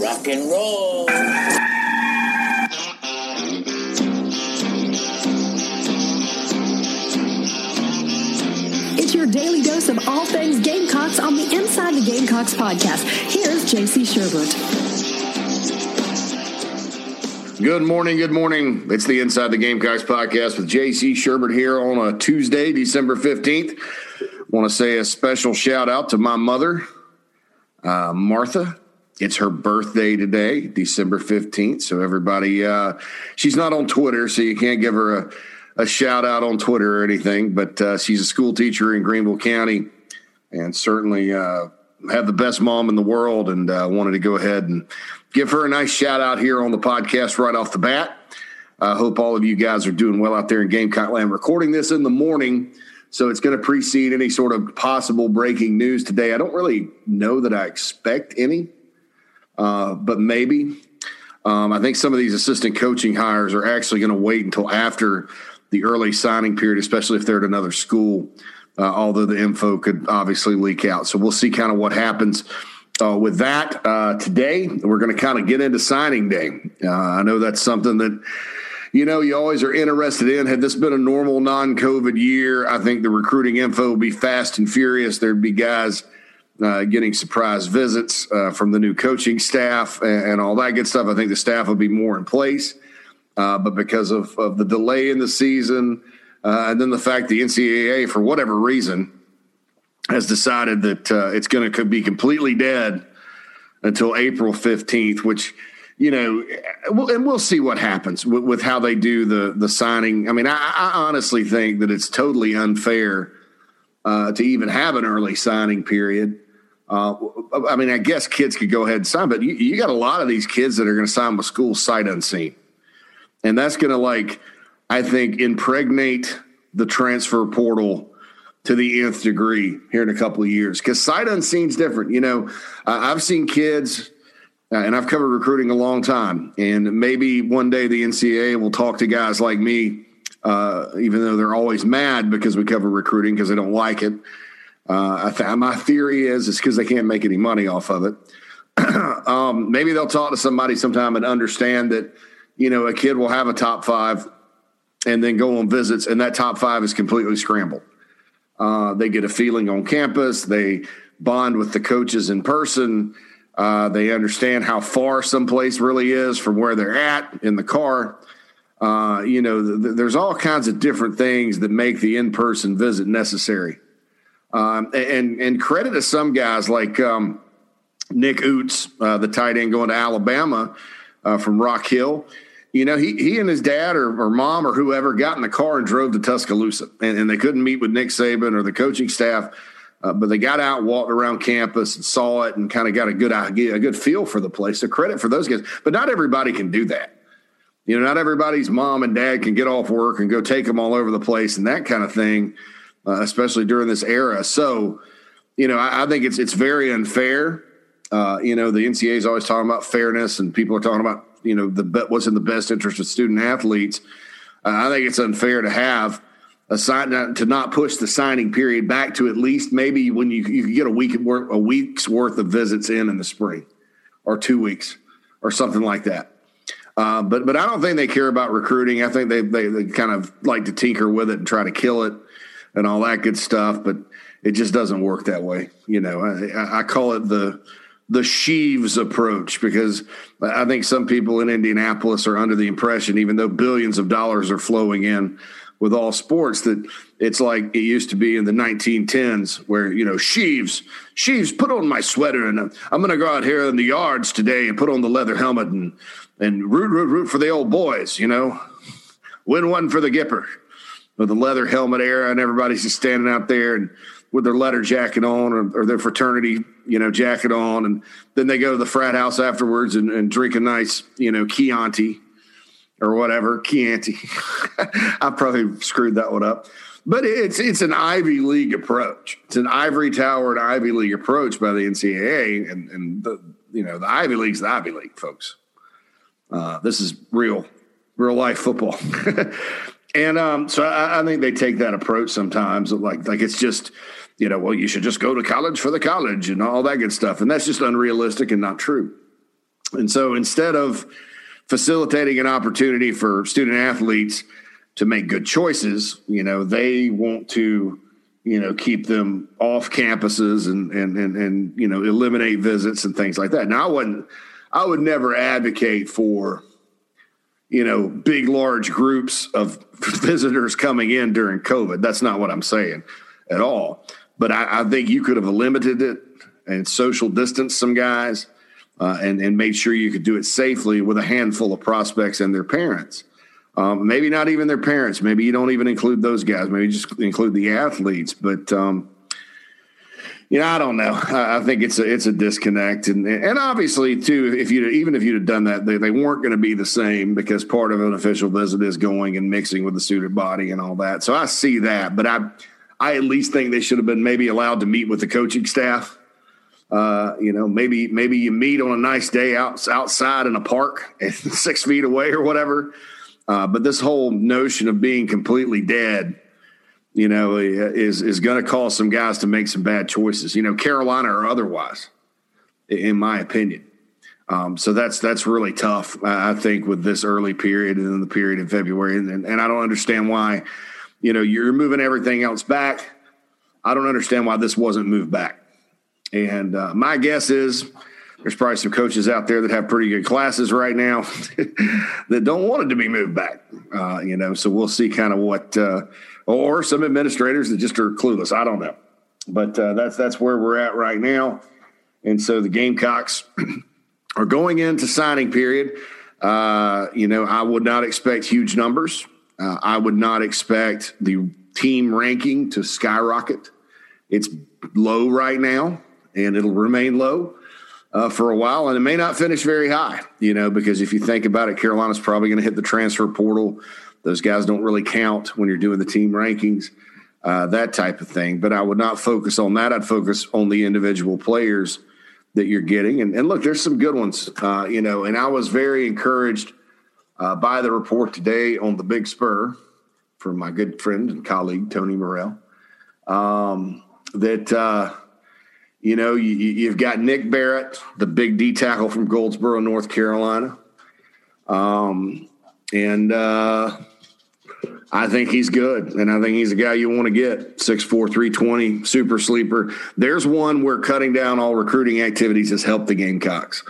Rock and roll. It's your daily dose of all things Gamecocks on the Inside the Gamecocks podcast. Here's JC Shurburtt. Good morning. Good morning. It's the Inside the Gamecocks podcast with JC Shurburtt here on a Tuesday, December 15th. Want to say a special shout out to my mother, uh, Martha. It's her birthday today, December 15th. So, everybody, uh, she's not on Twitter, so you can't give her a, a shout out on Twitter or anything, but uh, she's a school teacher in Greenville County and certainly uh, have the best mom in the world. And uh, wanted to go ahead and give her a nice shout out here on the podcast right off the bat. I hope all of you guys are doing well out there in Gamecock land. Recording this in the morning, so it's going to precede any sort of possible breaking news today. I don't really know that I expect any, uh, but maybe. Um, I think some of these assistant coaching hires are actually going to wait until after the early signing period, especially if they're at another school. Uh, although the info could obviously leak out, so we'll see kind of what happens. Uh, with that, uh, today we're going to kind of get into signing day. Uh, I know that's something that you know you always are interested in. Had this been a normal non-COVID year, I think the recruiting info would be fast and furious. There'd be guys uh, getting surprise visits uh, from the new coaching staff and, and, all that good stuff. I think the staff would be more in place, uh, but because of, of the delay in the season and then the fact the NCAA, for whatever reason, has decided that uh, it's going to be completely dead until April 15th, which, you know, and we'll see what happens with, how they do the, the signing. I mean, I, I honestly think that it's totally unfair uh, to even have an early signing period. Uh, I mean, I guess kids could go ahead and sign, but you, you got a lot of these kids that are going to sign with school sight unseen. And that's going to, like, I think, impregnate the transfer portal to the nth degree here in a couple of years because sight unseen is different. You know, uh, I've seen kids, uh, and I've covered recruiting a long time, and maybe one day the NCAA will talk to guys like me, uh, even though they're always mad because we cover recruiting because they don't like it. Uh, th- my theory is it's because they can't make any money off of it. um, maybe they'll talk to somebody sometime and understand that you know a kid will have a top five and then go on visits, and that top five is completely scrambled. Uh, they get a feeling on campus. They bond with the coaches in person. Uh, they understand how far someplace really is from where they're at in the car. Uh, you know, th- th- there's all kinds of different things that make the in-person visit necessary. Um, and and credit to some guys like um, Nick Ouzts, uh, the tight end going to Alabama uh, from Rock Hill you know, he he and his dad or, or mom or whoever got in the car and drove to Tuscaloosa, and, and they couldn't meet with Nick Saban or the coaching staff, uh, but they got out, walked around campus, and saw it, and kind of got a good idea, a good feel for the place. So credit for those guys, but not everybody can do that. You know, not everybody's mom and dad can get off work and go take them all over the place and that kind of thing, uh, especially during this era. So, you know, I, I think it's it's very unfair. Uh, you know, the NCAA is always talking about fairness, and people are talking about you know the what's in the best interest of student athletes. Uh, I think it's unfair to have a sign to not push the signing period back to at least maybe when you you get a week a week's worth of visits in in the spring, or two weeks, or something like that. Uh, but but I don't think they care about recruiting. I think they, they they kind of like to tinker with it and try to kill it and all that good stuff. But it just doesn't work that way. You know, I, I call it the the Jeeves approach because I think some people in Indianapolis are under the impression, even though billions of dollars are flowing in with all sports, that it's like it used to be in the 1910s, where you know Jeeves, Jeeves, put on my sweater and I'm going to go out here in the yards today and put on the leather helmet and and root, root, root for the old boys, you know, win one for the Gipper with the leather helmet era, and everybody's just standing out there and with their letter jacket on or, or, their fraternity, you know, jacket on, and then they go to the frat house afterwards and, and drink a nice, you know, Chianti or whatever Chianti. I probably screwed that one up, but it's it's an Ivy League approach. It's an ivory tower and Ivy League approach by the NCAA, and and the you know the Ivy League's the Ivy League, folks. Uh, this is real, real life football. and um, so I, I think they take that approach sometimes, like like it's just you know, well, you should just go to college for the college and all that good stuff. And that's just unrealistic and not true. And so instead of facilitating an opportunity for student athletes to make good choices, you know, they want to, you know, keep them off campuses and and and, and you know eliminate visits and things like that. Now, I wouldn't, I would never advocate for, you know, big large groups of visitors coming in during COVID. That's not what I'm saying at all. But I, I think you could have limited it and social distance some guys uh, and, and made sure you could do it safely with a handful of prospects and their parents. Um, maybe not even their parents. Maybe you don't even include those guys. Maybe just include the athletes. But um, know, I don't know. I, I, think it's a it's a disconnect, and and obviously too, if you even if you'd have done that, they, they weren't going to be the same because part of an official visit is going and mixing with the suited body and all that. So I see that, but I I at least think they should have been maybe allowed to meet with the coaching staff uh, you know, maybe maybe you meet on a nice day out, outside in a park, six feet away or whatever. Uh, but this whole notion of being completely dead, you know, is is going to cause some guys to make some bad choices. You know, Carolina or otherwise, in my opinion. Um, so that's that's really tough. I think with this early period and then the period in February, and, and I don't understand why. You know, you're moving everything else back. I don't understand why this wasn't moved back. And uh, my guess is there's probably some coaches out there that have pretty good classes right now that don't want it to be moved back. Uh, you know, so we'll see kind of what, uh, or some administrators that just are clueless. I don't know, but uh, that's that's where we're at right now. And so the Gamecocks are going into signing period. Uh, you know, I would not expect huge numbers. Uh, I would not expect the team ranking to skyrocket. It's low right now and it'll remain low uh, for a while, and it may not finish very high. You know, because if you think about it, Carolina's probably going to hit the transfer portal. Those guys don't really count when you're doing the team rankings, uh, that type of thing. But I would not focus on that. I'd focus on the individual players that you're getting. And, and look, there's some good ones. Uh, you know, and I was very encouraged uh, by the report today on the Big Spur from my good friend and colleague Tony Morrell um, that uh, you know, you, have got Nick Barrett, the big D tackle from Goldsboro, North Carolina. Um, and uh, I think he's good. And I think he's a guy you want to get 6'4, 320, super sleeper. There's one where cutting down all recruiting activities has helped the Gamecocks.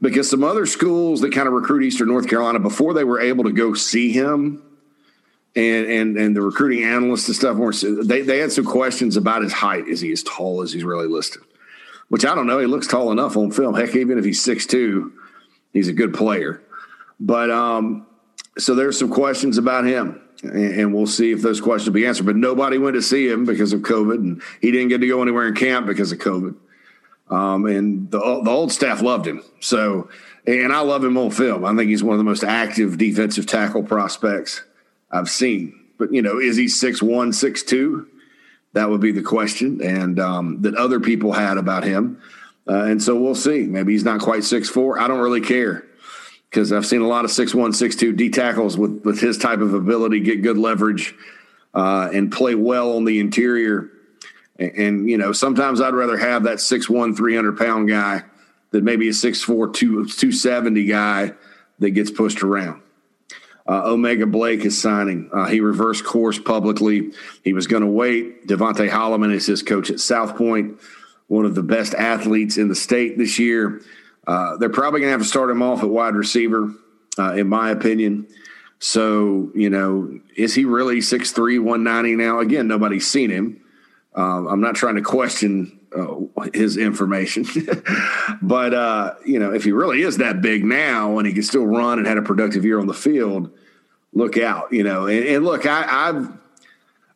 Because some other schools that kind of recruit Eastern North Carolina, before they were able to go see him, and and and the recruiting analysts and stuff weren't they they had some questions about his height. Is he as tall as he's really listed? Which I don't know. He looks tall enough on film. Heck, even if he's six two, he's a good player. But um, so there's some questions about him, and, we'll see if those questions will be answered. But nobody went to see him because of COVID, and he didn't get to go anywhere in camp because of COVID. Um, and the the old staff loved him. So, and I love him on film. I think he's one of the most active defensive tackle prospects I've seen. But you know, is he six one, six two? That would be the question, and um, that other people had about him. Uh, and so we'll see. Maybe he's not quite six four. I don't really care because I've seen a lot of six one, six two D tackles with with his type of ability, get good leverage, uh, and play well on the interior. And, and, you know, sometimes I'd rather have that six one, three hundred pound guy than maybe a six four, two two seventy guy that gets pushed around. Uh, O'Mega Blake is signing. Uh, he reversed course publicly. He was going to wait. Devontae Holloman is his coach at South Pointe, one of the best athletes in the state this year. Uh, they're probably going to have to start him off at wide receiver, uh, in my opinion. So, you know, is he really 6'3, 190 now? Again, nobody's seen him. Uh, I'm not trying to question uh, his information. but uh, you know, if he really is that big now and he can still run and had a productive year on the field, look out. You know, and, and look, I, I've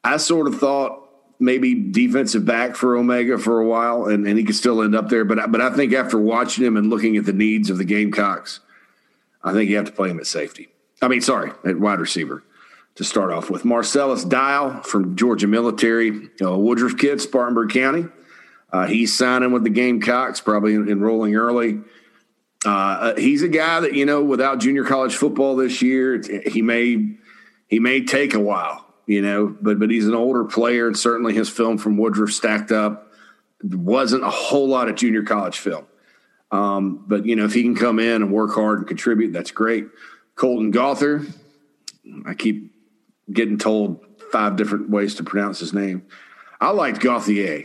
I sort of thought maybe defensive back for O'Mega for a while, and, and he could still end up there. But but I think after watching him and looking at the needs of the Gamecocks, I think you have to play him at safety. I mean, sorry, at wide receiver to start off with. Marcellus Dial from Georgia Military, Woodruff kid, Spartanburg County. Uh, he's signing with the Gamecocks, probably enrolling early. Uh, uh, he's a guy that you know, without junior college football this year, he may he may take a while, you know, but but he's an older player, and certainly his film from Woodruff stacked up. wasn't a whole lot of junior college film. Um, but you know, if he can come in and work hard and contribute, that's great. Colton Gother, I keep getting told five different ways to pronounce his name. I liked Gauthier.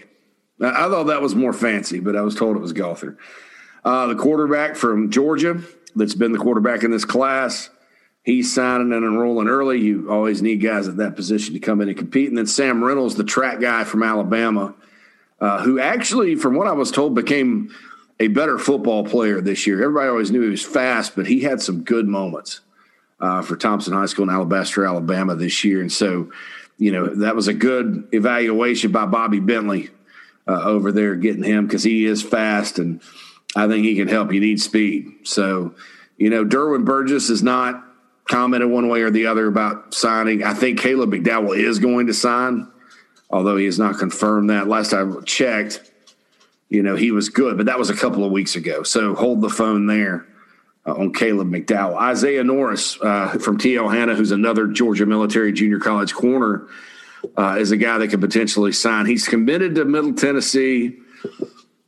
I thought that was more fancy, but I was told it was Gother. Uh, the quarterback from Georgia, that's been the quarterback in this class, he's signing and enrolling early. You always need guys at that position to come in and compete. And then Sam Reynolds, the track guy from Alabama, uh, who actually, from what I was told, became a better football player this year. Everybody always knew he was fast, but he had some good moments uh, for Thompson High School in Alabaster, Alabama this year. And so, you know, that was a good evaluation by Bobby Bentley uh, over there getting him because he is fast and I think he can help. You need speed. So, you know, Derwin Burgess is not commented one way or the other about signing. I think Caleb McDowell is going to sign, although he has not confirmed that. Last I checked, you know, he was good, but that was a couple of weeks ago. So hold the phone there uh, on Caleb McDowell. Isaiah Norris uh, from TL Hanna, who's another Georgia military junior college corner, uh, is a guy that could potentially sign. He's committed to Middle Tennessee,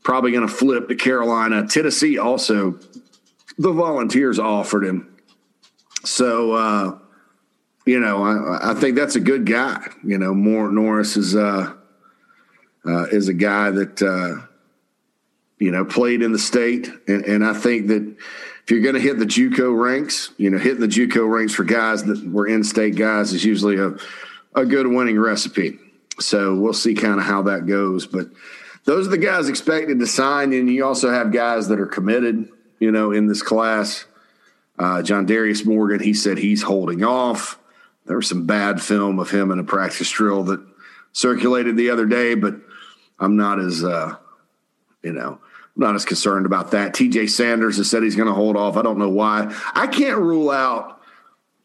probably going to flip to Carolina. Tennessee also, the Volunteers offered him. So, uh, you know, I, I, think that's a good guy. You know, More Norris is uh, uh, is a guy that uh, you know played in the state, and, and I think that if you're going to hit the JUCO ranks, you know, hitting the JUCO ranks for guys that were in-state guys is usually a a good winning recipe. So we'll see kind of how that goes, but those are the guys expected to sign, and you also have guys that are committed, you know, in this class. Uh, John Darius Morgan, he said he's holding off. There was some bad film of him in a practice drill that circulated the other day, but I'm not as, uh, you know, not as concerned about that. TJ Sanders has said he's going to hold off. I don't know why. I can't rule out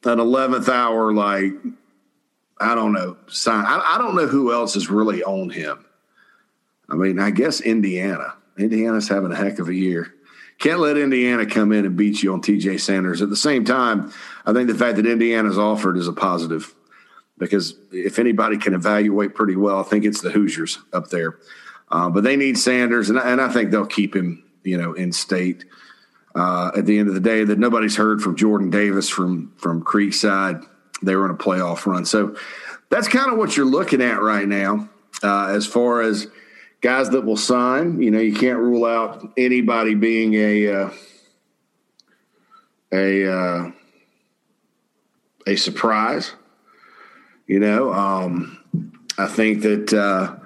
an 11th hour, like, I don't know, sign. I, I don't know who else is really on him. I mean, I guess Indiana. Indiana's having a heck of a year. Can't let Indiana come in and beat you on TJ Sanders. At the same time, I think the fact that Indiana's offered is a positive because if anybody can evaluate pretty well, I think it's the Hoosiers up there. Uh, but they need Sanders, and, and, I think they'll keep him, you know, in state. Uh, at the end of the day, that nobody's heard from Jordan Davis from from Creekside. They were in a playoff run, so that's kind of what you're looking at right now, uh, as far as guys that will sign. You know, you can't rule out anybody being a uh, a uh, a surprise. You know, um, I think that uh,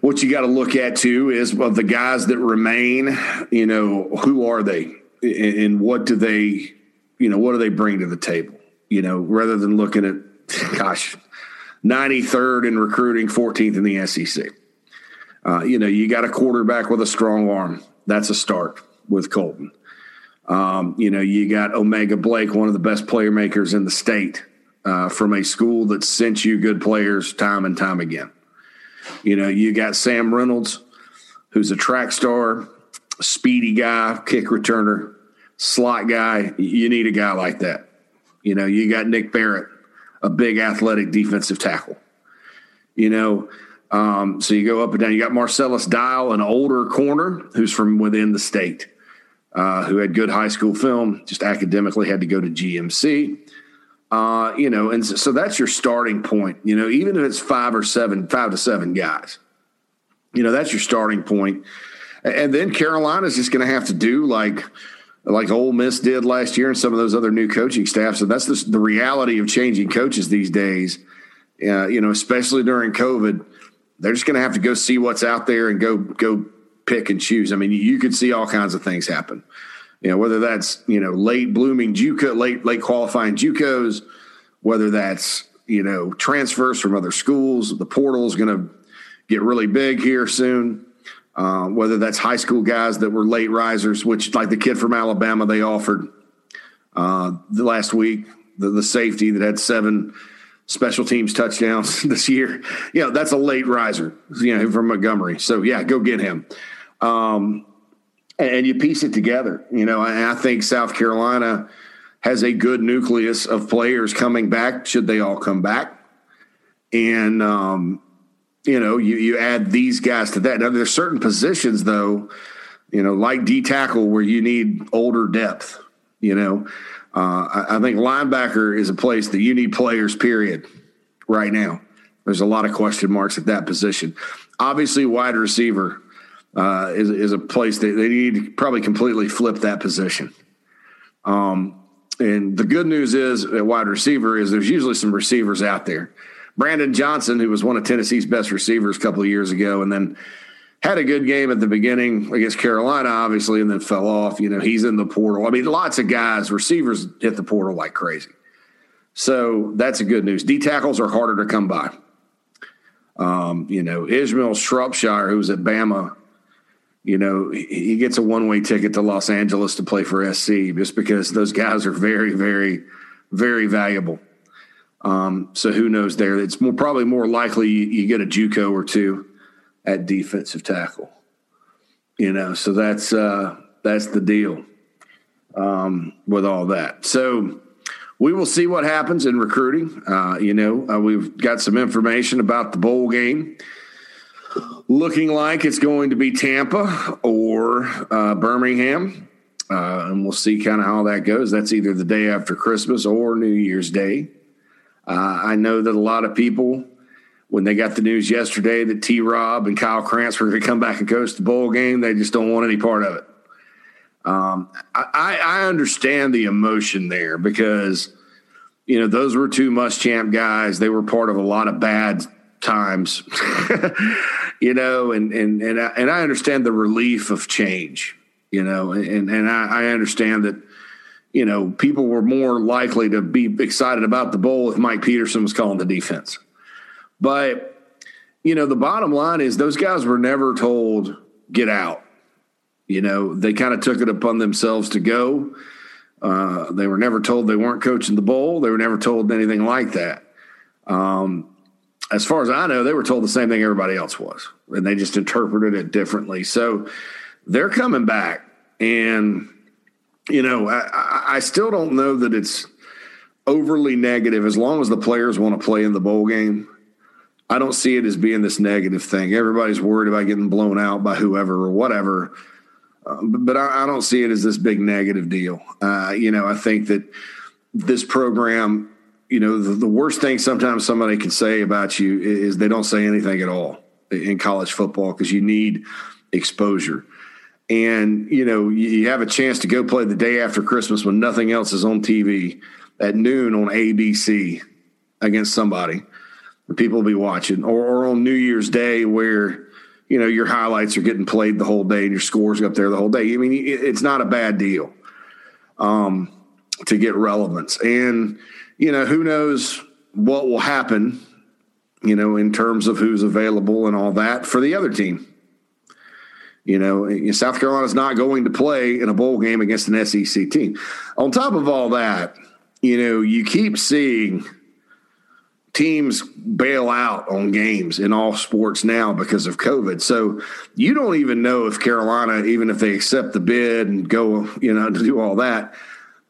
what you got to look at too is of the guys that remain. You know, who are they, and what do they, you know, what do they bring to the table? You know, rather than looking at, gosh, ninety third in recruiting, fourteenth in the SEC. Uh, you know, you got a quarterback with a strong arm. That's a start with Colton. Um, you know, you got O'Mega Blake, one of the best player makers in the state, uh, from a school that sent you good players time and time again. You know, you got Sam Reynolds, who's a track star, speedy guy, kick returner, slot guy. You need a guy like that. You know, you got Nick Barrett, a big athletic defensive tackle. You know, um, so you go up and down. You got Marcellus Dial, an older corner who's from within the state, uh, who had good high school film, just academically had to go to GMC. Uh, you know, and so, that's your starting point. You know, even if it's five or seven, five to seven guys, you know, that's your starting point. And then Carolina's just going to have to do like like Ole Miss did last year, and some of those other new coaching staffs. So that's the, the reality of changing coaches these days. Uh, you know, especially during COVID they're just going to have to go see what's out there and go go pick and choose. I mean, you could see all kinds of things happen. You know, whether that's you know late blooming JUCO, late late qualifying JUCOs, whether that's you know transfers from other schools. The portal is going to get really big here soon. Uh, whether that's high school guys that were late risers, which like the kid from Alabama they offered uh, the last week, the, the safety that had seven special teams touchdowns this year. You know, that's a late riser, you know, from Montgomery. So yeah, go get him. Um, and you piece it together. You know, I, I think South Carolina has a good nucleus of players coming back, should they all come back. And um, you know, you you add these guys to that. Now there's certain positions though You know, like D tackle where you need older depth. You know, uh, I, I think linebacker is a place that you need players. Period. Right now, there's a lot of question marks at that position. Obviously, wide receiver uh, is is a place that they need to probably completely flip that position. Um, and the good news is at wide receiver is there's usually some receivers out there. Brandon Johnson, who was one of Tennessee's best receivers a couple of years ago, and then had a good game at the beginning against Carolina, obviously, and then fell off. You know, he's in the portal. I mean, lots of guys, receivers hit the portal like crazy. So that's a good news. D tackles are harder to come by. Um, you know, Ishmael Sopsher, who's at Bama, you know, he gets a one way ticket to Los Angeles to play for SC just because those guys are very, very, very valuable. Um, so who knows there? It's more, probably more likely you get a JUCO or two at defensive tackle. You know, so that's uh, that's the deal um, with all that. So we will see what happens in recruiting. Uh, you know, uh, we've got some information about the bowl game looking like it's going to be Tampa or uh, Birmingham. Uh, and we'll see kind of how that goes. That's either the day after Christmas or New Year's Day. Uh, I know that a lot of people, when they got the news yesterday that T Rob and Kyle Krantz were going to come back and coach the bowl game, they just don't want any part of it. Um, I, I understand the emotion there because, you know, those were two Muschamp guys. They were part of a lot of bad times, you know, and and and I, and I understand the relief of change, you know, and and I, I understand that, you know, people were more likely to be excited about the bowl if Mike Peterson was calling the defense, but you know, the bottom line is those guys were never told get out. You know, they kind of took it upon themselves to go. Uh, they were never told they weren't coaching the bowl. They were never told anything like that. Um, as far as I know, they were told the same thing everybody else was, and they just interpreted it differently. So they're coming back, and you know, I, I still don't know that it's overly negative as long as the players want to play in the bowl game. I don't see it as being this negative thing. Everybody's worried about getting blown out by whoever or whatever, uh, but I, I, don't see it as this big negative deal. Uh, you know, I think that this program you know, the, the, worst thing sometimes somebody can say about you is they don't say anything at all in college football because you need exposure. And, you know, you have a chance to go play the day after Christmas when nothing else is on TV at noon on ABC against somebody. People will be watching, or, or on New Year's Day where, you know, your highlights are getting played the whole day and your scores up there the whole day. I mean, it's not a bad deal um, to get relevance. And, you know, who knows what will happen, you know, in terms of who's available and all that for the other team. You know, South Carolina's not going to play in a bowl game against an SEC team. On top of all that, you know, you keep seeing teams bail out on games in all sports now because of COVID. So you don't even know if Carolina, even if they accept the bid and go, you know, to do all that,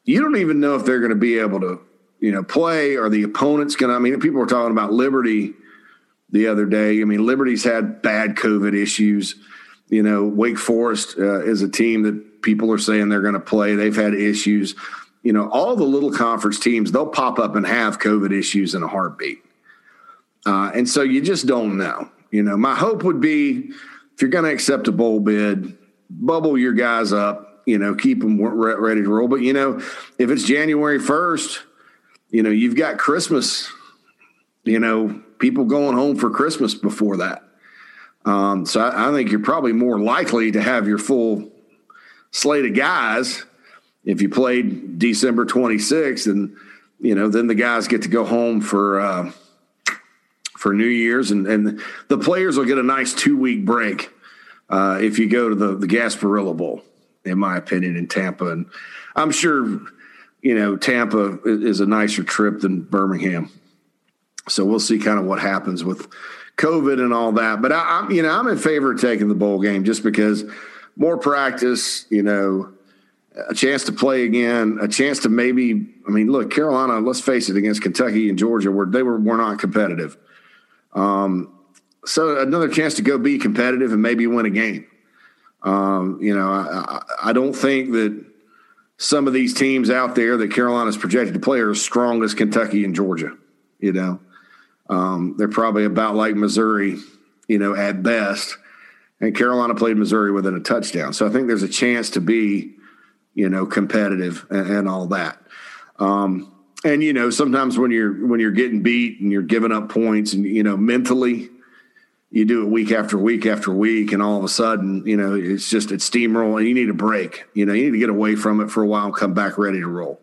you don't even know if they're going to be able to you know, play? or the opponents going to? I mean, people were talking about Liberty the other day. I mean, Liberty's had bad COVID issues. You know, Wake Forest uh, is a team that people are saying they're going to play. They've had issues. You know, all the little conference teams, they'll pop up and have COVID issues in a heartbeat. Uh, and so you just don't know. You know, my hope would be if you're going to accept a bowl bid, bubble your guys up, you know, keep them ready to roll. But, you know, if it's January 1st, you know, you've got Christmas, you know, people going home for Christmas before that. Um, so I, I, think you're probably more likely to have your full slate of guys if you played December 26th, and you know, then the guys get to go home for uh, for New Year's, and and the players will get a nice two week break uh, if you go to the the Gasparilla Bowl, in my opinion, in Tampa, and I'm sure you know, Tampa is a nicer trip than Birmingham. So we'll see kind of what happens with COVID and all that. But I, am you know, I'm in favor of taking the bowl game just because more practice, you know, a chance to play again, a chance to maybe. I mean, look, Carolina. Let's face it, against Kentucky and Georgia, where they were were not competitive. Um, so another chance to go be competitive and maybe win a game. Um, you know, I, I don't think that some of these teams out there that Carolina's projected to play are as strong as Kentucky and Georgia. You know, um, they're probably about like Missouri, you know, at best. And Carolina played Missouri within a touchdown. So I think there's a chance to be, you know, competitive and, and all that. Um, and you know, sometimes when you're when you're getting beat and you're giving up points, and you know, mentally, you do it week after week after week, and all of a sudden, you know, it's just it's steamroll, and you need a break. You know, you need to get away from it for a while and come back ready to roll.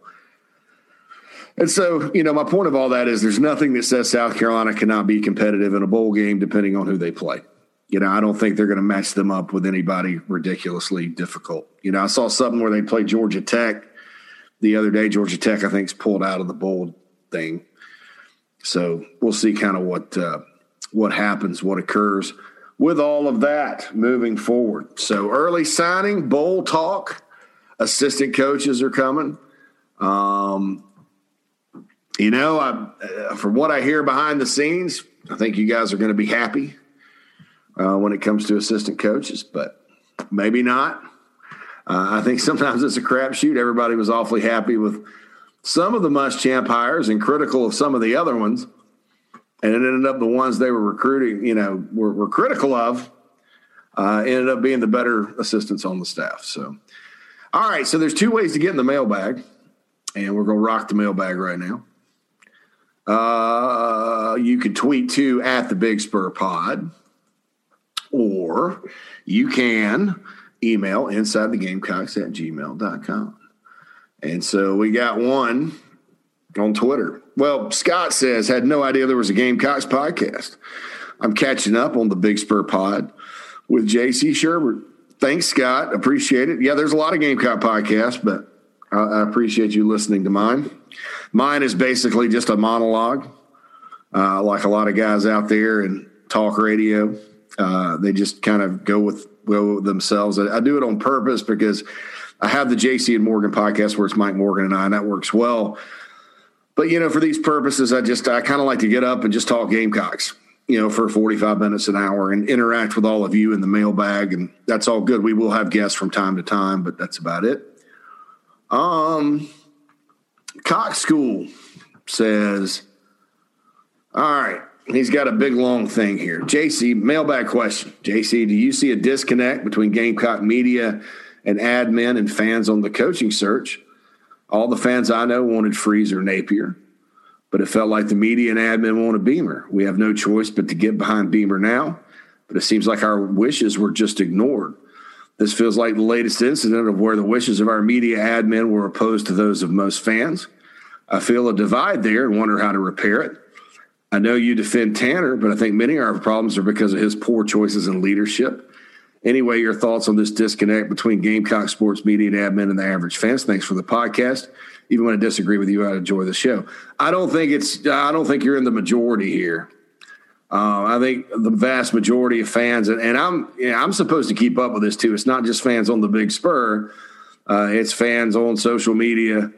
And so, you know, my point of all that is there's nothing that says South Carolina cannot be competitive in a bowl game, depending on who they play. You know, I don't think they're going to match them up with anybody ridiculously difficult. You know, I saw something where they played Georgia Tech the other day. Georgia Tech, I think, is pulled out of the bowl thing. So we'll see kind of what uh, what happens, what occurs with all of that moving forward. So early signing, bowl talk, assistant coaches are coming. Um, you know, I, uh, from what I hear behind the scenes, I think you guys are going to be happy uh, when it comes to assistant coaches, but maybe not. Uh, I think sometimes it's a crapshoot. Everybody was awfully happy with some of the Muschamp hires and critical of some of the other ones. And it ended up the ones they were recruiting, you know, were, were critical of, uh, ended up being the better assistants on the staff. So, all right. So there's two ways to get in the mailbag, and we're going to rock the mailbag right now. Uh, you could tweet to at the Big Spur Pod, or you can email inside the gamecocks at gmail.com. And so we got one on Twitter. Well, Scott says, had no idea there was a Gamecocks podcast. I'm catching up on the Big Spur Pod with JC Shurburtt. Thanks, Scott. Appreciate it. Yeah, there's a lot of Gamecock podcasts, but I, I appreciate you listening to mine. Mine is basically just a monologue, uh, like a lot of guys out there in talk radio. Uh, they just kind of go with go with themselves. I, I, do it on purpose because I have the JC and Morgan podcast where it's Mike Morgan and I, and that works well. But you know, for these purposes, I just I kind of like to get up and just talk Gamecocks, you know, for 45 minutes an hour and interact with all of you in the mailbag, and that's all good. We will have guests from time to time, but that's about it. Um, Cox School says, "All right." He's got a big long thing here. JC, mailbag question. JC, do you see a disconnect between Gamecock media and admin and fans on the coaching search? All the fans I know wanted Freeze or Napier, but it felt like the media and admin wanted Beamer. We have no choice but to get behind Beamer now, but it seems like our wishes were just ignored. This feels like the latest incident of where the wishes of our media admin were opposed to those of most fans. I feel a divide there and wonder how to repair it. I know you defend Tanner, but I think many of our problems are because of his poor choices in leadership. Anyway, your thoughts on this disconnect between Gamecock sports media and admin and the average fans? Thanks for the podcast. Even when I disagree with you, I enjoy the show. I don't think it's. I don't think you're in the majority here. Uh, I think the vast majority of fans, and, and I'm you know, I'm supposed to keep up with this too. It's not just fans on the Big Spur; uh, it's fans on social media,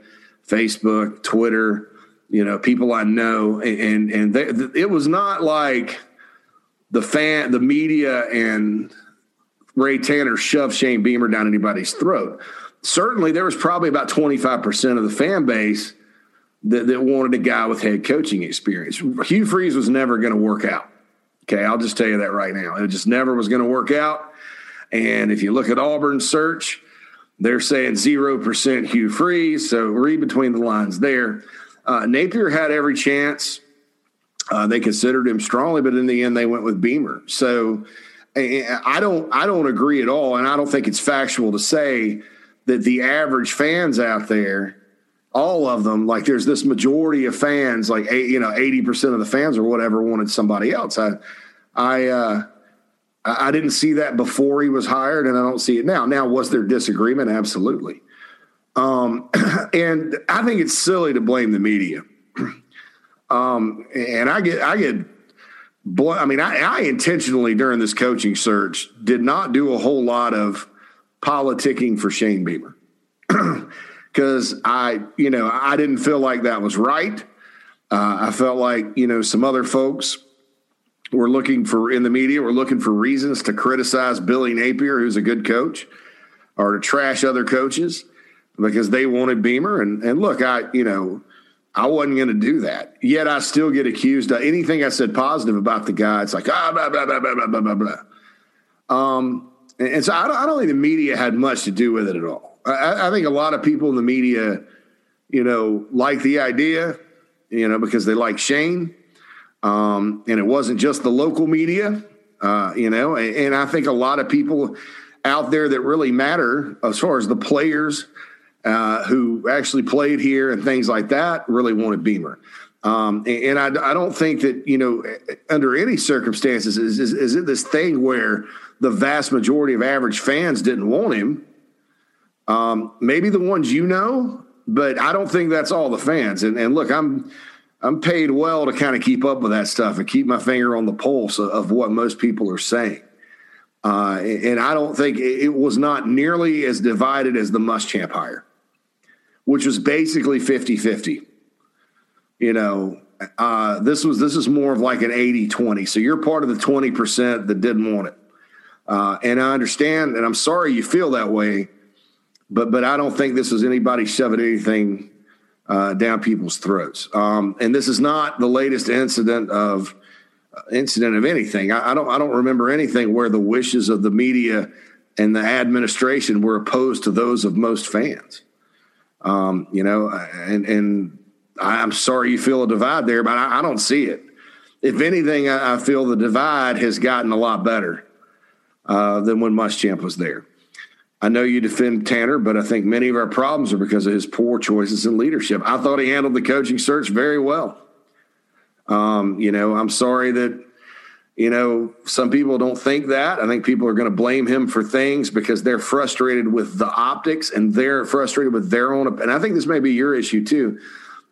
Facebook, Twitter you know, people I know, and and they, it was not like the fan, the media, and Ray Tanner shoved Shane Beamer down anybody's throat. Certainly, there was probably about twenty five percent of the fan base that, that wanted a guy with head coaching experience. Hugh Freeze was never going to work out. Okay, I'll just tell you that right now. It just never was going to work out. And if you look at Auburn's search, they're saying 0% Hugh Freeze. So read between the lines there. Uh, Napier had every chance. Uh, they considered him strongly, but in the end, they went with Beamer. So I don't, I don't agree at all, and I don't think it's factual to say that the average fans out there, all of them, like there's this majority of fans, like you know, eighty percent of the fans or whatever wanted somebody else. I, I, uh, I didn't see that before he was hired, and I don't see it now. Now, was there disagreement? Absolutely. Um, and I think it's silly to blame the media. Um, and I get, I get, boy I mean, I, I intentionally during this coaching search did not do a whole lot of politicking for Shane Beamer because I, you know, I didn't feel like that was right. Uh, I felt like, you know, some other folks we're looking for in the media, we're looking for reasons to criticize Billy Napier, who's a good coach, or to trash other coaches because they wanted Beamer. And and look, I you know, I wasn't going to do that. Yet I still get accused of anything I said positive about the guy. It's like ah blah blah blah blah blah blah blah. Um, and, and so I don't, I don't think the media had much to do with it at all. I, I think a lot of people in the media, you know, like the idea, you know, because they like Shane. Um, and it wasn't just the local media, uh, you know, and, and I think a lot of people out there that really matter as far as the players uh, who actually played here and things like that really wanted Beamer. Um, and, I, I, don't think that, you know, under any circumstances, is, is, is, it this thing where the vast majority of average fans didn't want him? Um, maybe the ones you know, but I don't think that's all the fans. And, and look, I'm I'm paid well to kind of keep up with that stuff and keep my finger on the pulse of, of what most people are saying. Uh, and I don't think it was not nearly as divided as the Muschamp hire, which was basically 50 50. You know, uh, this was this is more of like an 80 20. So you're part of the 20% that didn't want it. Uh, and I understand, and I'm sorry you feel that way, but but I don't think this was anybody shoving anything uh, down people's throats. Um, and this is not the latest incident of uh, incident of anything. I, I, don't I don't remember anything where the wishes of the media and the administration were opposed to those of most fans. Um, you know, and and I'm sorry you feel a divide there, but I, I don't see it. If anything, I, I, feel the divide has gotten a lot better uh, than when Muschamp was there. I know you defend Tanner, but I think many of our problems are because of his poor choices in leadership. I thought he handled the coaching search very well. Um, you know, I'm sorry that, you know, some people don't think that. I think people are going to blame him for things because they're frustrated with the optics and they're frustrated with their own. And I think this may be your issue too.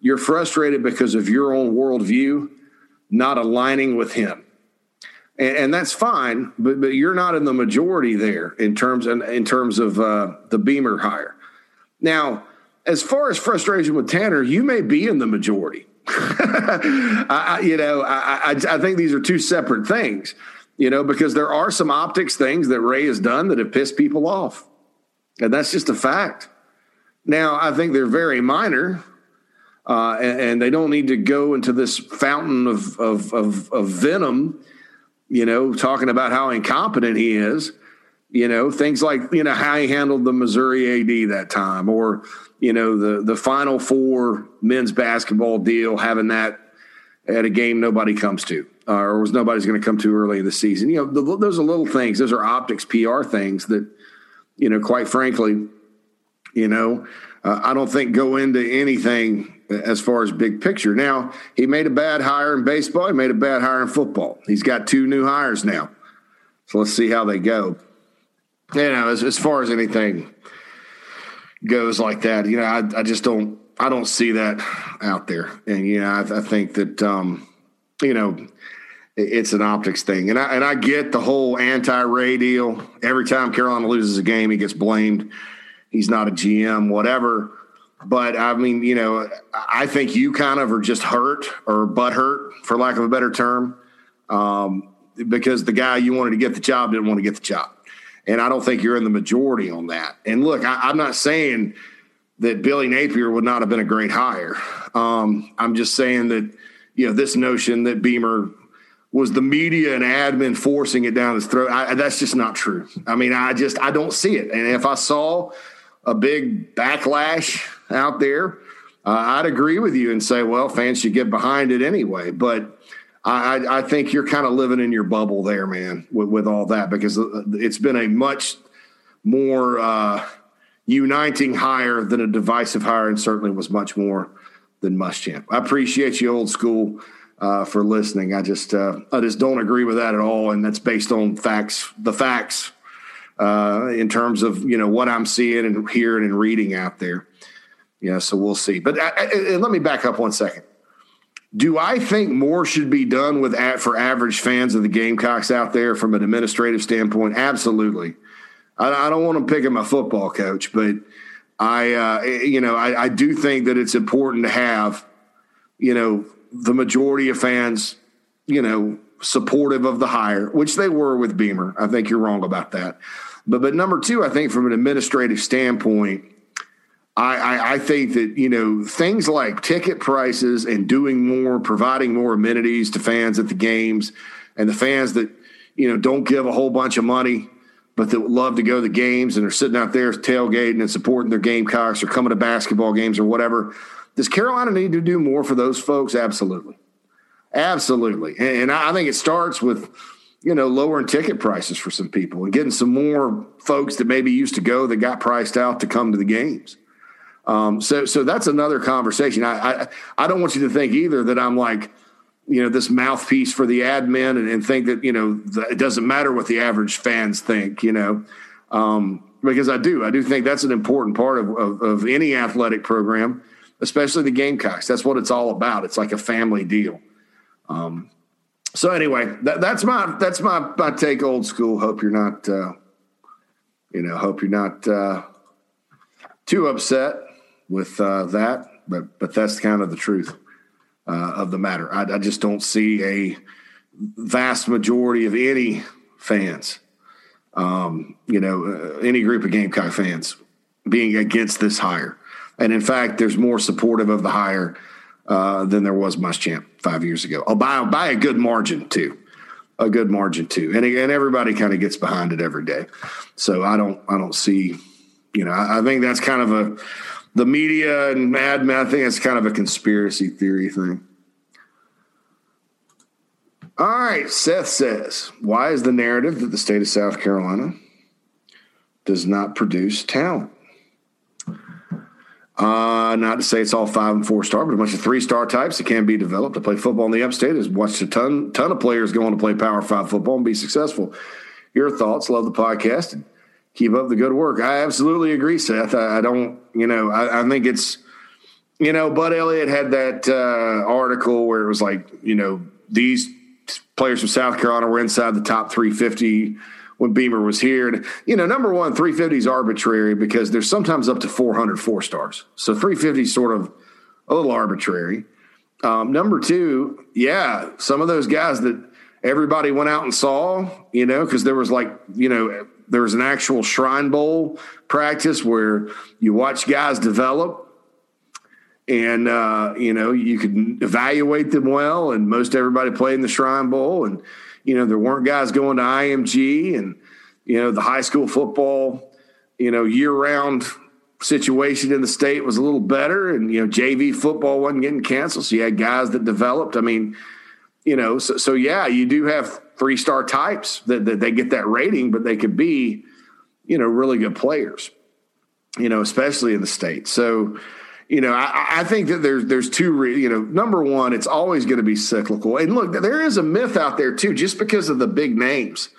You're frustrated because of your own worldview not aligning with him and, and, that's fine. But but you're not in the majority there in terms in, in terms of uh, the Beamer hire. Now, as far as frustration with Tanner, you may be in the majority. I, you know, I, I, I think these are two separate things. You know, because there are some optics things that Ray has done that have pissed people off, and that's just a fact. Now, I think they're very minor, uh, and, and, they don't need to go into this fountain of, of, of, of venom you know, talking about how incompetent he is, you know, things like, you know, how he handled the Missouri AD that time or, you know, the, the final four men's basketball deal, having that at a game nobody comes to uh, or was nobody's going to come to early in the season. You know, the, those are little things. Those are optics PR things that, you know, quite frankly, you know, uh, I don't think go into anything as far as big picture. Now, he made a bad hire in baseball. He made a bad hire in football. He's got two new hires now. So let's see how they go. You know, as, as far as anything goes like that, you know, I, I just don't, I don't see that out there. And, you know, I, I think that, um, you know, it's an optics thing. And I, and I get the whole anti Ray deal. Every time Carolina loses a game, he gets blamed. He's not a GM, whatever but I mean, you know, I think you kind of are just hurt or butt hurt, for lack of a better term, um, because the guy you wanted to get the job didn't want to get the job. And I don't think you're in the majority on that. And look, I, am not saying that Billy Napier would not have been a great hire. Um, I'm just saying that, you know, this notion that Beamer was the media and admin forcing it down his throat. I, that's just not true. I mean, I just I don't see it. And if I saw a big backlash out there, uh, I'd agree with you and say, well, fans should get behind it anyway. But I, I think you're kind of living in your bubble there, man, with, with all that because uh, it's been a much more uh, uniting hire than a divisive hire, and certainly was much more than Muschamp. I appreciate you, old school. Uh, for listening, I just uh, I just don't agree with that at all, and that's based on facts. The facts uh, in terms of you know what I'm seeing and hearing and reading out there. Yeah, so we'll see. But uh, let me back up one second. Do I think more should be done with at for average fans of the Gamecocks out there from an administrative standpoint? Absolutely. I, I don't want to pick him a football coach, but I, uh, you know, I, I do think that it's important to have, you know, the majority of fans, you know, supportive of the hire, which they were with Beamer. I think you're wrong about that. But but number two, I think from an administrative standpoint, I, I, I, think that you know things like ticket prices and doing more, providing more amenities to fans at the games, and the fans that you know don't give a whole bunch of money, but that love to go to the games and are sitting out there tailgating and supporting their Gamecocks or coming to basketball games or whatever. Does Carolina need to do more for those folks? Absolutely, absolutely, and, and I think it starts with you know, lowering ticket prices for some people and getting some more folks that maybe used to go that got priced out to come to the games. Um, so, so that's another conversation. I, I, I, don't want you to think either that I'm like, you know, this mouthpiece for the admin and, and think that, you know, it doesn't matter what the average fans think, you know, um, because I do, I do think that's an important part of, of, of any athletic program, especially the Gamecocks. That's what it's all about. It's like a family deal. Um, so anyway, that, that's my that's my my take. Old school. Hope you're not, uh, you know, hope you're not uh, too upset with uh, that, but but that's kind of the truth uh, of the matter. I, I, just don't see a vast majority of any fans, um, you know, uh, any group of Gamecock fans being against this hire. And in fact, there's more supportive of the hire uh, than there was Muschamp five years ago. Oh, by by a good margin too, a good margin too, and and everybody kind of gets behind it every day. So I don't I don't see, you know, I, I think that's kind of a the media and Mad Men, I think it's kind of a conspiracy theory thing. All right, Seth says, why is the narrative that the state of South Carolina does not produce talent? Uh, not to say it's all five and four star, but a bunch of three star types that can be developed to play football in the upstate. Has watched a ton ton of players go on to play Power Five football and be successful. Your thoughts? Love the podcast keep up the good work. I absolutely agree, Seth. I, I don't, you know, I, I, think it's, you know, Bud Elliott had that uh, article where it was like, you know, these players from South Carolina were inside the top 350 when Beamer was here. And, you know, number one, 350 is arbitrary because there's sometimes up to 400 four stars. So 350 is sort of a little arbitrary. Um, number two, yeah, some of those guys that everybody went out and saw, you know, because there was like, you know, there was an actual Shrine Bowl practice where you watch guys develop and uh, you know you could evaluate them well and most everybody played in the shrine bowl and you know there weren't guys going to img and you know the high school football you know year round situation in the state was a little better and you know jv football wasn't getting canceled. So you had guys that developed. I mean you know so, so yeah you do have three star types that, that they get that rating, but they could be, you know, really good players, you know, especially in the state. So, you know, I, I think that there's there's two, re- you know, number one, it's always going to be cyclical. And look, there is a myth out there too, just because of the big names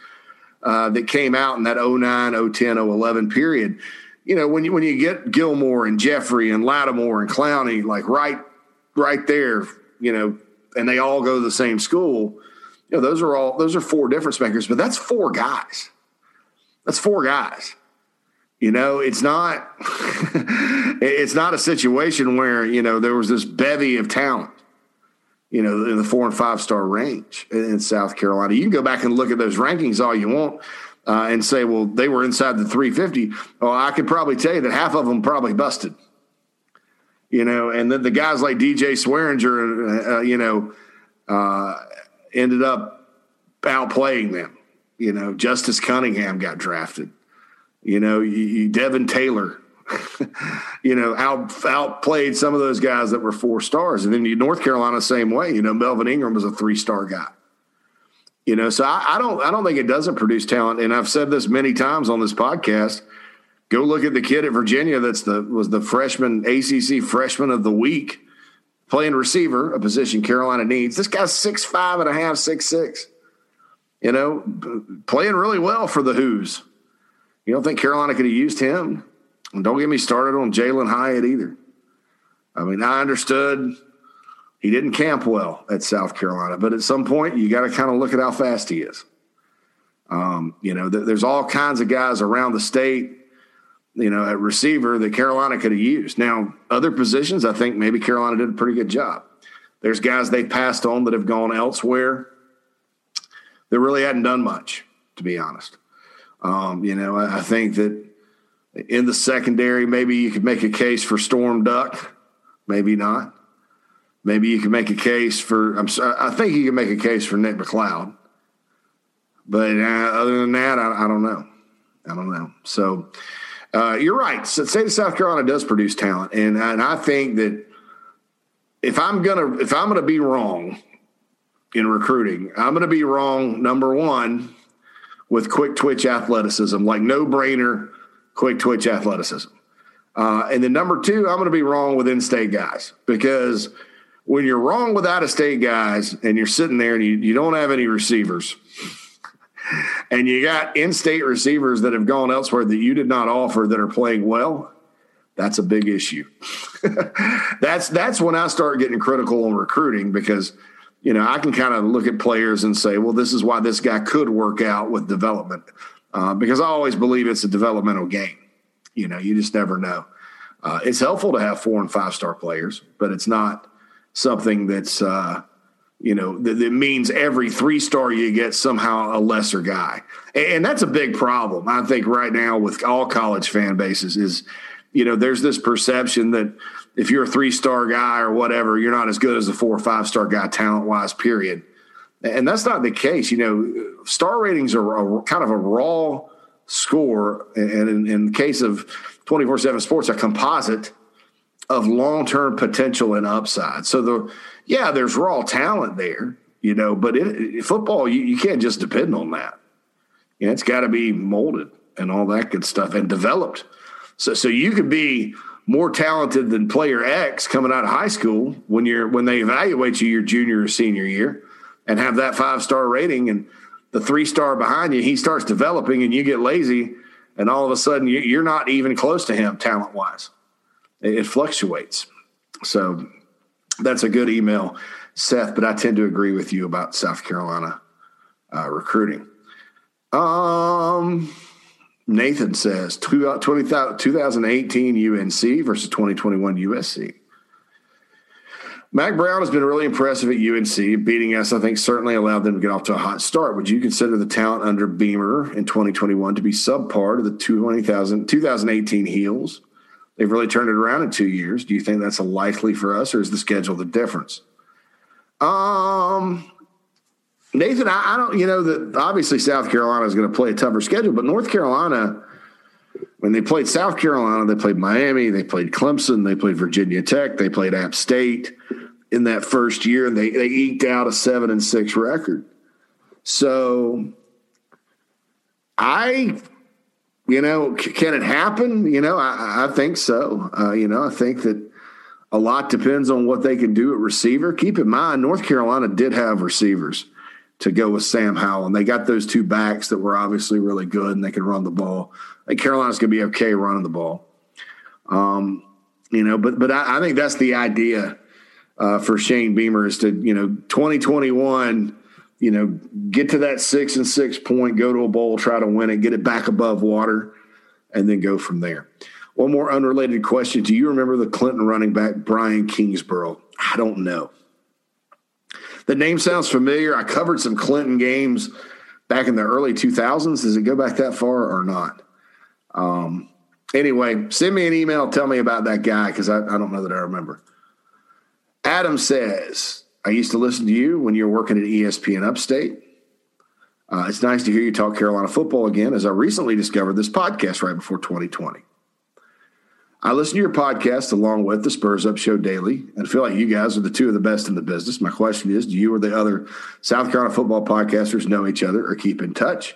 uh, that came out in that 09, 010, 011 period. You know, when you when you get Gilmore and Jeffery and Lattimore and Clowney, like right right there, you know, and they all go to the same school know, those are all those are four difference makers, but that's four guys. That's four guys. You know, it's not it's not a situation where, you know, there was this bevy of talent, you know, in the four and five star range in South Carolina. You can go back and look at those rankings all you want. Uh, and say, well, they were inside the 350. Well, I could probably tell you that half of them probably busted. You know, and then the guys like DJ Swearinger, uh, you know, uh, ended up outplaying them. You know, Justice Cunningham got drafted. You know, you, Devin Taylor, you know, out outplayed some of those guys that were four stars. And then you, North Carolina, same way. You know, Melvin Ingram was a three star guy. You know, so I, I don't I don't think it doesn't produce talent. And I've said this many times on this podcast. Go look at the kid at Virginia that's the was the freshman ACC freshman of the week playing receiver, a position Carolina needs. This guy's six five and a half, six six. You know, playing really well for the Hoos. You don't think Carolina could have used him? And don't get me started on Jalin Hyatt either. I mean, I understood he didn't camp well at South Carolina, but at some point you got to kind of look at how fast he is. Um, you know, th- there's all kinds of guys around the state you know, at receiver that Carolina could have used. Now, other positions, I think maybe Carolina did a pretty good job. There's guys they passed on that have gone elsewhere. that really hadn't done much, to be honest. Um, you know, I, I, think that in the secondary, maybe you could make a case for Storm Duck, maybe not. Maybe you could make a case for. I'm. I think you can make a case for Nick McCloud, but uh, other than that, I, I, don't know. I don't know. So uh, you're right. So, state of South Carolina does produce talent, and and I think that if I'm gonna if I'm gonna be wrong in recruiting, I'm gonna be wrong. Number one with quick twitch athleticism, like no brainer, quick twitch athleticism. Uh, and then number two, I'm to be wrong with in state guys because when you're wrong with out of state guys and you're sitting there and you, you don't have any receivers and you got in state receivers that have gone elsewhere that you did not offer that are playing well, that's a big issue. that's that's when I start getting critical on recruiting because you know, I can kind of look at players and say, well, this is why this guy could work out with development. Uh, because I always believe it's a developmental game. You know, you just never know. Uh, it's helpful to have four and five star players, but it's not something that's, uh, you know, that, that, means every three star you get somehow a lesser guy. And, and that's a big problem, I think, right now with all college fan bases is, you know, there's this perception that, if you're a three star guy or whatever, you're not as good as a four or five star guy talent wise, period. And that's not the case. You know, star ratings are a, kind of a raw score. And in, in the case of 24 7 sports, a composite of long term potential and upside. So, the yeah, there's raw talent there, you know, but it, football, you, you can't just depend on that. You know, it's got to be molded and all that good stuff and developed. So, so you could be more talented than player X coming out of high school when you're when they evaluate you your junior or senior year and have that five star rating and the three star behind you he starts developing and you get lazy and all of a sudden you're not even close to him talent wise it fluctuates so that's a good email seth but i tend to agree with you about south carolina uh, recruiting um Nathan says 2018 UNC versus 2021 USC. Mack Brown has been really impressive at UNC. Beating us, I think, certainly allowed them to get off to a hot start. Would you consider the talent under Beamer in 2021 to be subpar to the 2018 Heels? They've really turned it around in two years. Do you think that's a likely for us, or is the schedule the difference? Um, Nathan, I, I don't, you know, that obviously South Carolina is going to play a tougher schedule, but North Carolina, when they played South Carolina, they played Miami, they played Clemson, they played Virginia Tech, they played App State in that first year, and they, they eked out a seven and six record. So I, you know, can it happen? You know, I, I think so. Uh, you know, I think that a lot depends on what they can do at receiver. Keep in mind, North Carolina did have receivers to go with Sam Howell. And they got those two backs that were obviously really good and they could run the ball. I think Carolina's going to be okay running the ball. Um, you know, but but I, I think that's the idea uh, for Shane Beamer is to you know 2021, you know, get to that six and six point, go to a bowl, try to win it, get it back above water, and then go from there. One more unrelated question: Do you remember the Clinton running back Brian Kingsborough? I don't know. The name sounds familiar. I covered some Clinton games back in the early 2000s. Does it go back that far or not? Um, anyway, send me an email. Tell me about that guy because I, I don't know that I remember. Adam says, I used to listen to you when you were working at ESPN Upstate. Uh, it's nice to hear you talk Carolina football again, as I recently discovered this podcast right before 2020. I listen to your podcast along with the Spurs Up Show daily and feel like you guys are the two of the best in the business. My question is do you or the other South Carolina football podcasters know each other or keep in touch?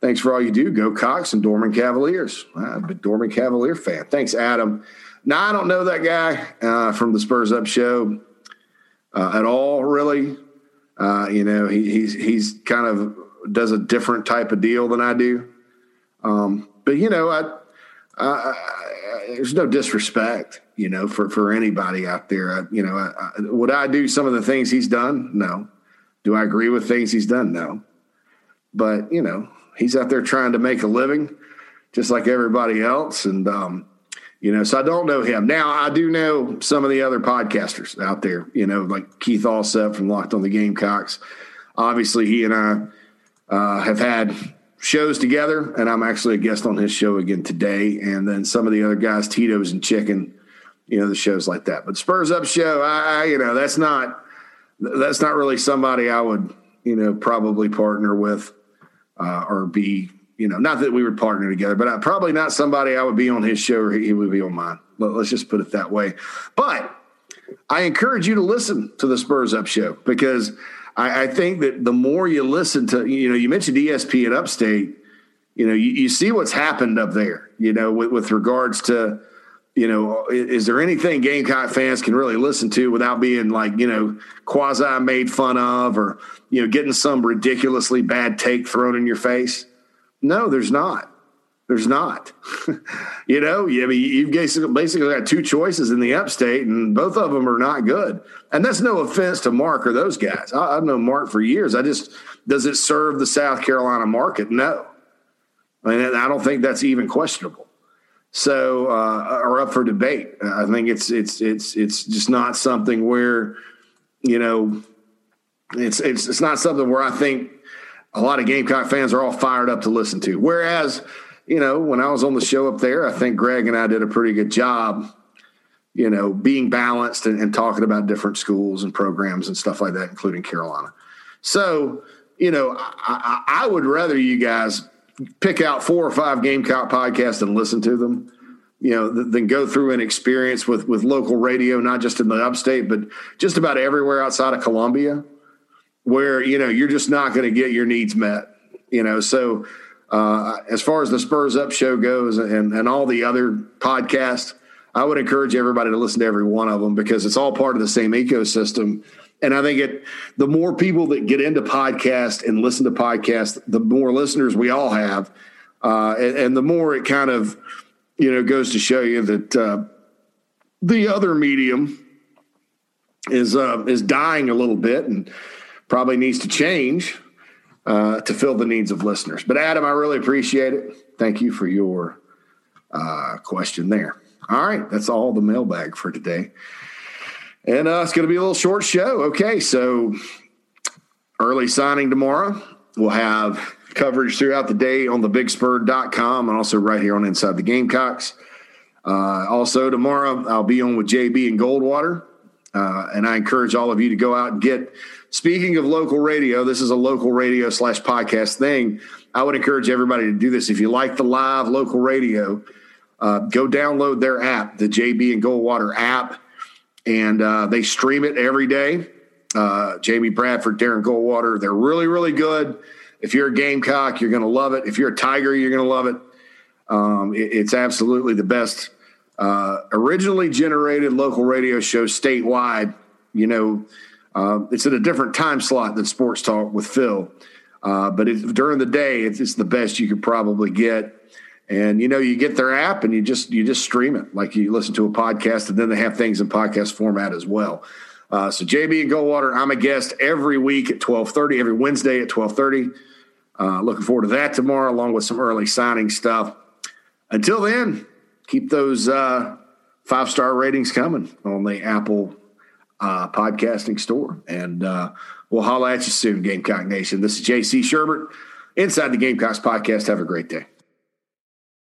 Thanks for all you do. Go Cocks and Dorman Cavaliers. I'm a Dorman Cavalier fan. Thanks, Adam. Now, I don't know that guy uh, from the Spurs Up Show uh, at all, really. Uh, you know, he, he's he's kind of does a different type of deal than I do. Um, but you know, I, I there's no disrespect, you know, for for anybody out there. I, you know, I, I, would I do some of the things he's done? No. Do I agree with things he's done? No. But you know, he's out there trying to make a living, just like everybody else, and um, you know, so I don't know him. Now I do know some of the other podcasters out there. You know, like Keith Allsep from Locked on the Gamecocks. Obviously, he and I uh, have had shows together, and I'm actually a guest on his show again today. And then some of the other guys, Tito's and Chicken, you know, the shows like that. But Spurs Up show, I, you know, that's not that's not really somebody I would, you know, probably partner with uh, or be, you know, not that we would partner together, but I, probably not somebody I would be on his show or he, would be on mine. Let's just put it that way. But I encourage you to listen to the Spurs Up show because I, I, think that the more you listen to, you know, you mentioned ESPN Upstate, you know, you, you see what's happened up there, you know, with, with regards to, you know, is, is, there anything Gamecock fans can really listen to without being like, you know, quasi made fun of or, you know, getting some ridiculously bad take thrown in your face? No, there's not. There's not. you know, I mean, you've basically, basically got two choices in the upstate, and both of them are not good. And that's no offense to Mark or those guys. I, I've known Mark for years. I just, does it serve the South Carolina market? No. I mean, I don't think that's even questionable. So, uh, or up for debate. I think it's it's it's it's just not something where, you know, it's it's it's not something where I think a lot of Gamecock fans are all fired up to listen to. Whereas you know, when I was on the show up there, I think Greg and I did a pretty good job, you know, being balanced and, and talking about different schools and programs and stuff like that, including Carolina. So, you know, I, I would rather you guys pick out four or five Gamecock podcasts and listen to them you know, than go through an experience with with local radio, not just in the upstate, but just about everywhere outside of Columbia, where you know you're just not going to get your needs met. You know, so uh, as far as the Spurs Up show goes and, and all the other podcasts, I would encourage everybody to listen to every one of them because it's all part of the same ecosystem. And I think it, the more people that get into podcast and listen to podcasts, the more listeners we all have, uh, and, and, the more it kind of, you know, goes to show you that uh, the other medium is uh, is dying a little bit and probably needs to change uh, to fill the needs of listeners. But Adam, I really appreciate it. Thank you for your uh, question there. All right, that's all the mailbag for today. And uh, it's going to be a little short show. Okay, so early signing tomorrow. We'll have coverage throughout the day on thebigspur.com and also right here on Inside the Gamecocks. Uh, also, tomorrow I'll be on with JB and Goldwater. Uh, and I encourage all of you to go out and get Speaking of local radio, this is a local radio slash podcast thing. I would encourage everybody to do this. If you like the live local radio, uh, go download their app, the JB and Goldwater app, and uh, they stream it every day. Uh, Jamie Bradford, Darren Goldwater, they're really, really good. If you're a Gamecock, you're going to love it. If you're a Tiger, you're going to love it. Um, it. It's absolutely the best uh, originally generated local radio show statewide. You know, uh, it's at a different time slot than Sports Talk with Phil, uh, but during the day, it's, it's, the best you could probably get. And you know, you get their app and you just you just stream it like you listen to a podcast, and then they have things in podcast format as well. Uh, so JB and Goldwater, I'm a guest every week at 12:30, every Wednesday at 12:30. Uh, looking forward to that tomorrow, along with some early signing stuff. Until then, keep those uh, five star ratings coming on the Apple uh, podcasting store. And uh, we'll holla at you soon, Gamecock Nation. This is JC Shurburtt inside the Gamecocks podcast. Have a great day.